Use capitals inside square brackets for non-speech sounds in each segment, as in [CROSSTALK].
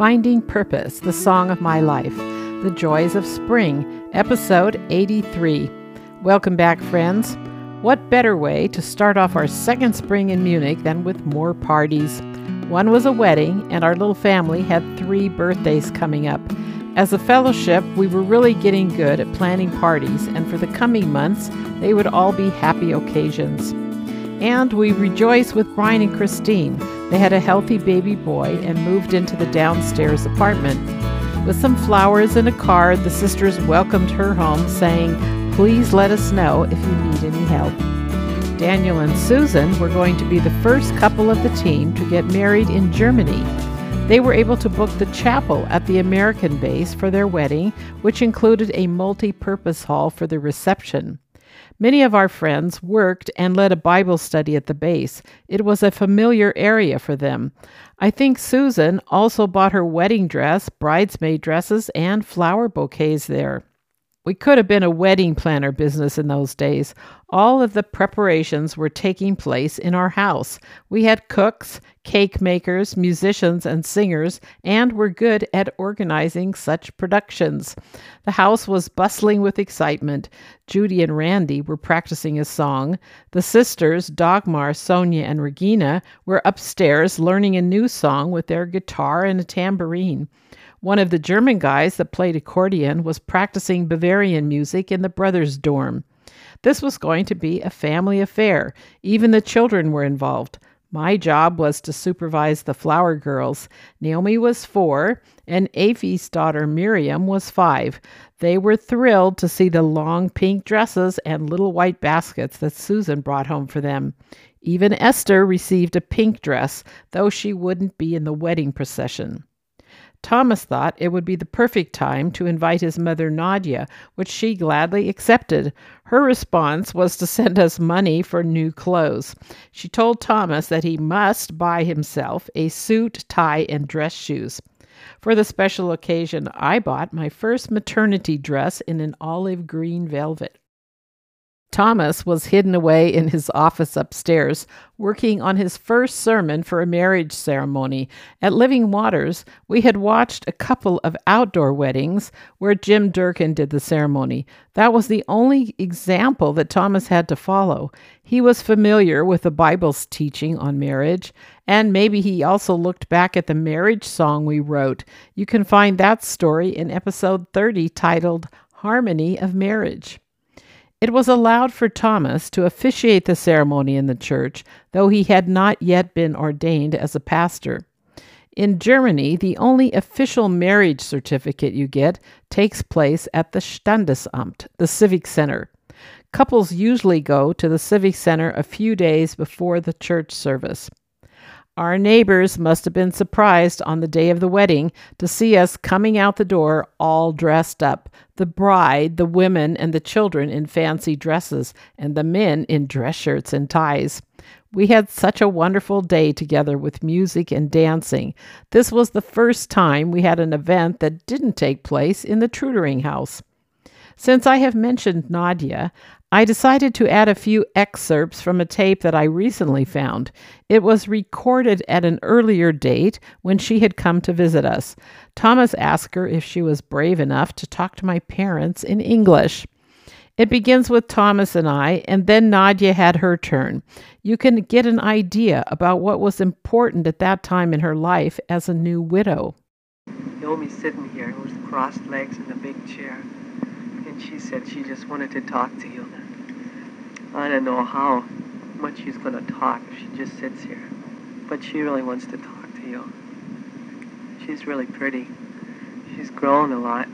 Finding Purpose, the Song of My Life, The Joys of Spring, episode 83. Welcome back, friends. What better way to start off our second spring in Munich than with more parties? One was a wedding, and our little family had three birthdays coming up. As a fellowship, we were really getting good at planning parties, and for the coming months, they would all be happy occasions. And we rejoice with Brian and Christine. They had a healthy baby boy and moved into the downstairs apartment. With some flowers and a card, the sisters welcomed her home, saying, Please let us know if you need any help. Daniel and Susan were going to be the first couple of the team to get married in Germany. They were able to book the chapel at the American base for their wedding, which included a multi purpose hall for the reception. Many of our friends worked and led a Bible study at the base. It was a familiar area for them. I think Susan also bought her wedding dress, bridesmaid dresses, and flower bouquets there. We could have been a wedding planner business in those days. All of the preparations were taking place in our house. We had cooks, cake makers, musicians, and singers, and were good at organizing such productions. The house was bustling with excitement. Judi and Randy were practicing a song. The sisters, Dagmar, Sonja, and Regina, were upstairs learning a new song with their guitar and a tambourine. One of the German guys that played accordion was practicing Bavarian music in the brothers' dorm. This was going to be a family affair. Even the children were involved. My job was to supervise the flower girls. Naomi was four, and Afy's daughter Miriam was five. They were thrilled to see the long pink dresses and little white baskets that Susan brought home for them. Even Esther received a pink dress, though she wouldn't be in the wedding procession. Thomas thought it would be the perfect time to invite his mother Nadja, which she gladly accepted. Her response was to send us money for new clothes. She told Thomas that he must buy himself a suit, tie, and dress shoes. For the special occasion, I bought my first maternity dress in an olive green velvet. Thomas was hidden away in his office upstairs, working on his first sermon for a marriage ceremony. At Living Waters, we had watched a couple of outdoor weddings where Jim Durkin did the ceremony. That was the only example that Thomas had to follow. He was familiar with the Bible's teaching on marriage, and maybe he also looked back at the marriage song we wrote. You can find that story in episode 30 titled Harmony of Marriage. It was allowed for Thomas to officiate the ceremony in the church, though he had not yet been ordained as a pastor. In Germany, the only official marriage certificate you get takes place at the Standesamt, the civic center. Couples usually go to the civic center a few days before the church service. Our neighbors must have been surprised on the day of the wedding to see us coming out the door all dressed up the bride, the women, and the children in fancy dresses, and the men in dress shirts and ties. We had such a wonderful day together with music and dancing. This was the first time we had an event that didn't take place in the Trudering house. Since I have mentioned Nadja, I decided to add a few excerpts from a tape that I recently found. It was recorded at an earlier date when she had come to visit us. Thomas asked her if she was brave enough to talk to my parents in English. It begins with Thomas and I, and then Nadja had her turn. You can get an idea about what was important at that time in her life as a new widow. Naomi's sitting here with crossed legs in the big chair, she said she just wanted to talk to you. I don't know how much she's going to talk if she just sits here. But she really wants to talk to you. She's really pretty. She's grown a lot.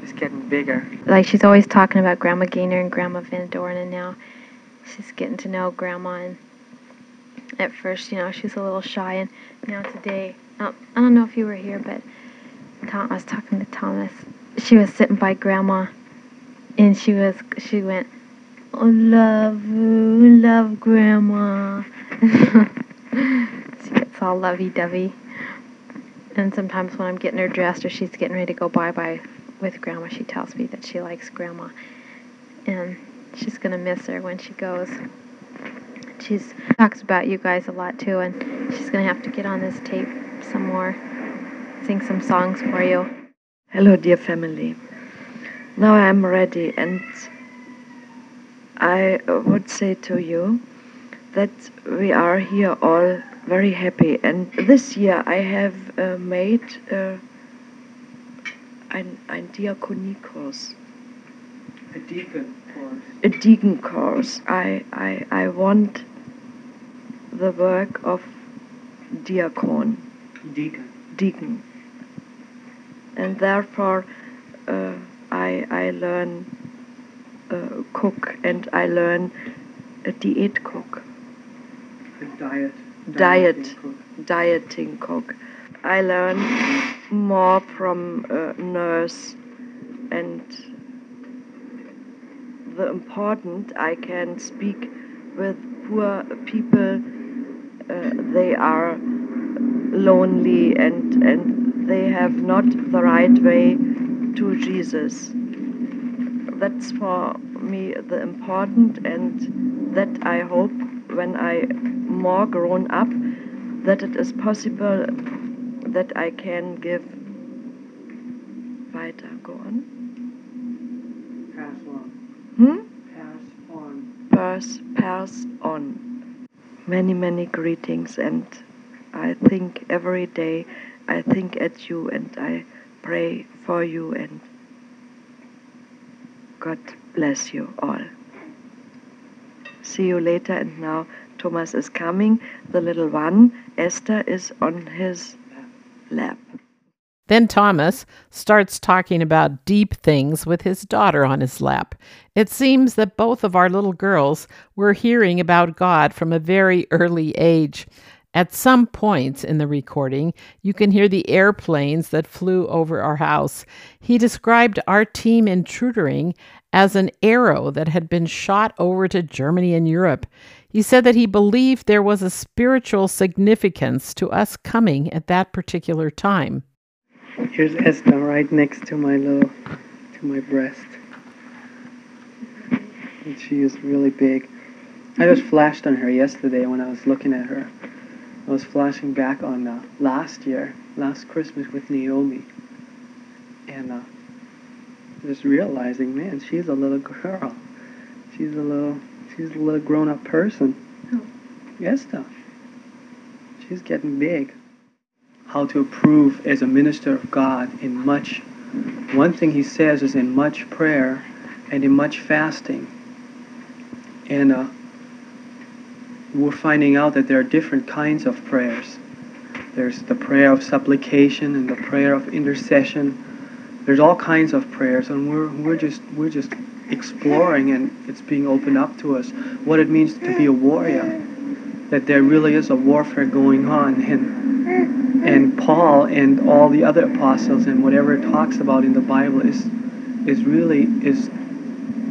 She's getting bigger. Like she's always talking about Grandma Gaynor and Grandma Van Dorn, and now she's getting to know Grandma. And at first, you know, she's a little shy, and now today, I don't know if you were here, but Tom, I was talking to Thomas. She was sitting by Grandma, and she was she went, Oh, love love Grandma. [LAUGHS] she gets all lovey-dovey. And sometimes when I'm getting her dressed or she's getting ready to go bye-bye with Grandma, she tells me that she likes Grandma. And she's going to miss her when she goes. She talks about you guys a lot, too, and she's going to have to get on this tape some more, sing some songs for you. Hello, dear family. Now I'm ready, and I would say to you that we are here all very happy. And this year I have uh, made uh, ein, ein Diakoniekurs. A deacon course. A deacon course. I, I, I want the work of diakon, Deacon. deacon. And therefore uh, I, I learn uh, cook and I learn a diet cook. A diet. Diet. dieting cook. dieting cook. I learn more from a nurse and the important I can speak with poor people. Uh, they are lonely and, and they have not the right way to Jesus. That's for me the important and that I hope when I more grown up that it is possible that I can give weiter go on Pass on. hmm? Pass on. pass pass on many many greetings and I think every day I think at you and I pray for you and God bless you all see you later and now Thomas is coming the little one Esther is on his lap Then Thomas starts talking about deep things with his daughter on his lap. It seems that both of our little girls were hearing about God from a very early age. At some points in the recording, you can hear the airplanes that flew over our house. He described our team in Trudering as an arrow that had been shot over to Germany and Europe. He said that he believed there was a spiritual significance to us coming at that particular time. Here's Esther right next to my little, to my breast. And she is really big. I just flashed on her yesterday when I was looking at her. I was flashing back on uh, last year, last Christmas with Naomi. And uh, just realizing, man, she's a little girl. She's a little, she's a little grown-up person. Yes, though. She's getting big how to approve as a minister of God in much. One thing he says is in much prayer and in much fasting. And uh, we're finding out that there are different kinds of prayers. There's the prayer of supplication and the prayer of intercession. There's all kinds of prayers, and we're, we're just we're just exploring, and it's being opened up to us what it means to be a warrior. That there really is a warfare going on, and and Paul and all the other apostles and whatever it talks about in the Bible is is really is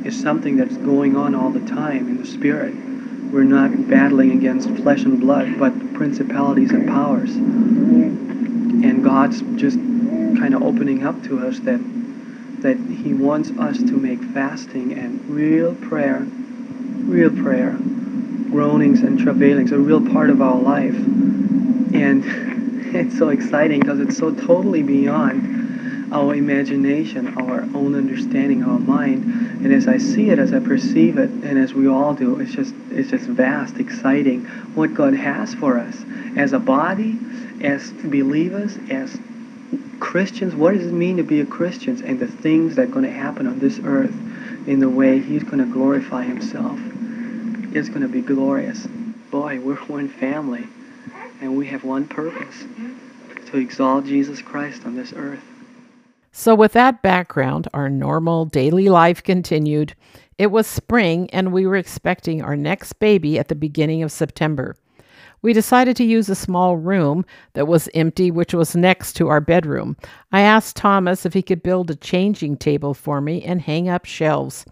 is something that's going on all the time in the spirit. We're not battling against flesh and blood, but principalities and powers. And God's just kind of opening up to us that that He wants us to make fasting and real prayer, real prayer, groanings and travailings, a real part of our life. And [LAUGHS] it's so exciting because it's so totally beyond our imagination, our own understanding, our mind. And as I see it, as I perceive it, and as we all do, it's just it's just vast, exciting what God has for us as a body, as believers, as Christians. What does it mean to be a Christian? And the things that are going to happen on this earth in the way He's going to glorify Himself. It's going to be glorious. Boy, we're one family, and we have one purpose to exalt Jesus Christ on this earth. So, with that background, our normal daily life continued. It was spring, and we were expecting our next baby at the beginning of September. We decided to use a small room that was empty, which was next to our bedroom. I asked Thomas if he could build a changing table for me and hang up shelves.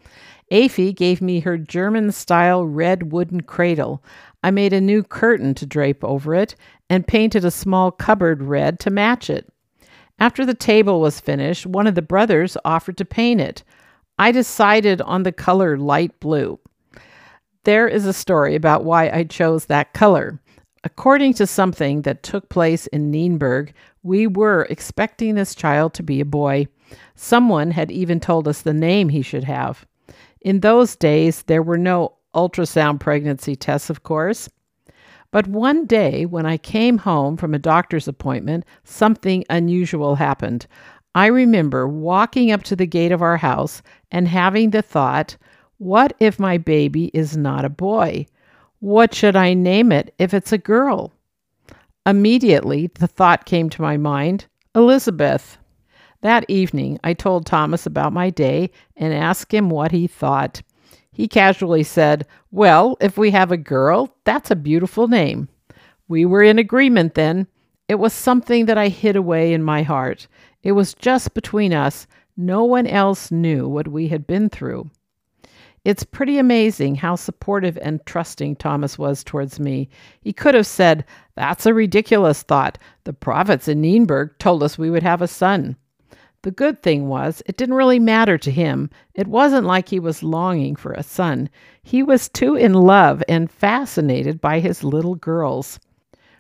Afy gave me her German style red wooden cradle. I made a new curtain to drape over it and painted a small cupboard red to match it. After the table was finished, one of the brothers offered to paint it. I decided on the color light blue. There is a story about why I chose that color. According to something that took place in Nienberg, we were expecting this child to be a boy. Someone had even told us the name he should have. In those days, there were no ultrasound pregnancy tests, of course. But one day, when I came home from a doctor's appointment, something unusual happened. I remember walking up to the gate of our house and having the thought, what if my baby is not a boy? What should I name it if it's a girl? Immediately, the thought came to my mind Elizabeth. That evening, I told Thomas about my day and asked him what he thought. He casually said, Well, if we have a girl, that's a beautiful name. We were in agreement then. It was something that I hid away in my heart. It was just between us. No one else knew what we had been through. It's pretty amazing how supportive and trusting Thomas was towards me. He could have said, That's a ridiculous thought. The prophets in Nienberg told us we would have a son. The good thing was, it didn't really matter to him. It wasn't like he was longing for a son. He was too in love and fascinated by his little girls.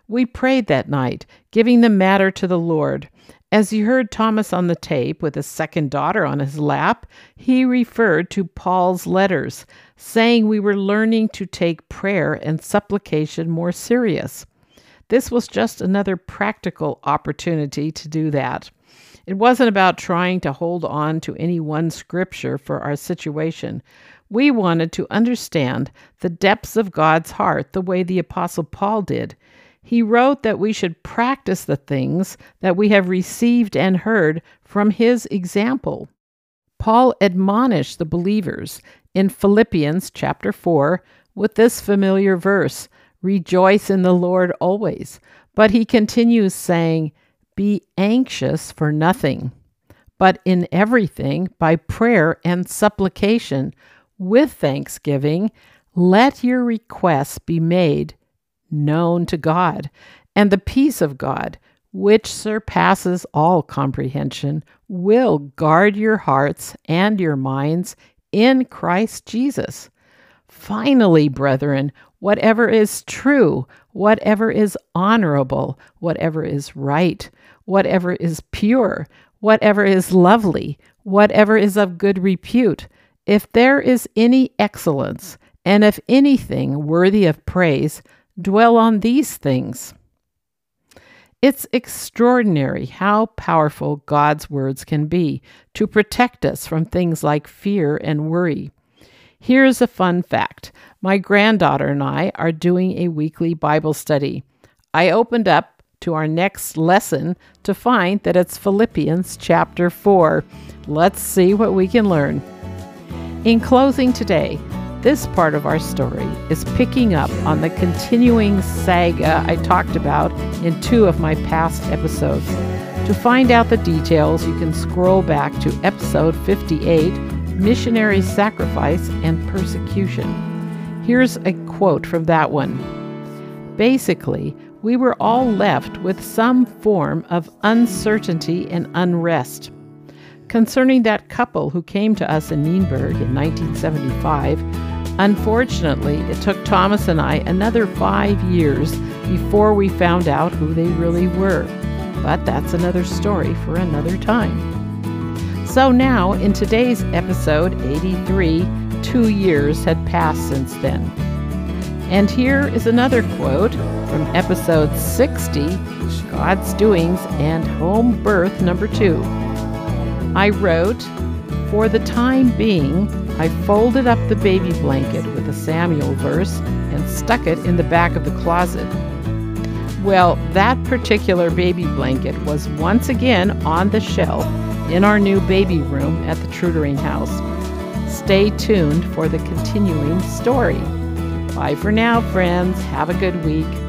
We prayed that night, giving the matter to the Lord. As you heard Thomas on the tape with his second daughter on his lap, he referred to Paul's letters, saying we were learning to take prayer and supplication more serious. This was just another practical opportunity to do that. It wasn't about trying to hold on to any one scripture for our situation. We wanted to understand the depths of God's heart the way the Apostle Paul did. He wrote that we should practice the things that we have received and heard from his example. Paul admonished the believers in Philippians chapter 4 with this familiar verse Rejoice in the Lord always. But he continues saying, be anxious for nothing, but in everything, by prayer and supplication, with thanksgiving, let your requests be made known to God, and the peace of God, which surpasses all comprehension, will guard your hearts and your minds in Christ Jesus. Finally, brethren, whatever is true, whatever is honorable, whatever is right, whatever is pure, whatever is lovely, whatever is of good repute, if there is any excellence, and if anything worthy of praise, dwell on these things. It's extraordinary how powerful God's words can be to protect us from things like fear and worry. Here's a fun fact my granddaughter and I are doing a weekly Bible study. I opened up to our next lesson to find that it's Philippians chapter 4. Let's see what we can learn. In closing today, this part of our story is picking up on the continuing saga I talked about in two of my past episodes. To find out the details, you can scroll back to episode 58 Missionary Sacrifice and Persecution. Here's a quote from that one. Basically, we were all left with some form of uncertainty and unrest. Concerning that couple who came to us in Nienberg in 1975, unfortunately, it took Thomas and I another five years before we found out who they really were. But that's another story for another time. So now, in today's episode 83, two years had passed since then. And here is another quote from episode 60 God's Doings and Home Birth number two. I wrote, For the time being, I folded up the baby blanket with a Samuel verse and stuck it in the back of the closet. Well, that particular baby blanket was once again on the shelf in our new baby room at the Trudering house. Stay tuned for the continuing story. Bye for now, friends. Have a good week.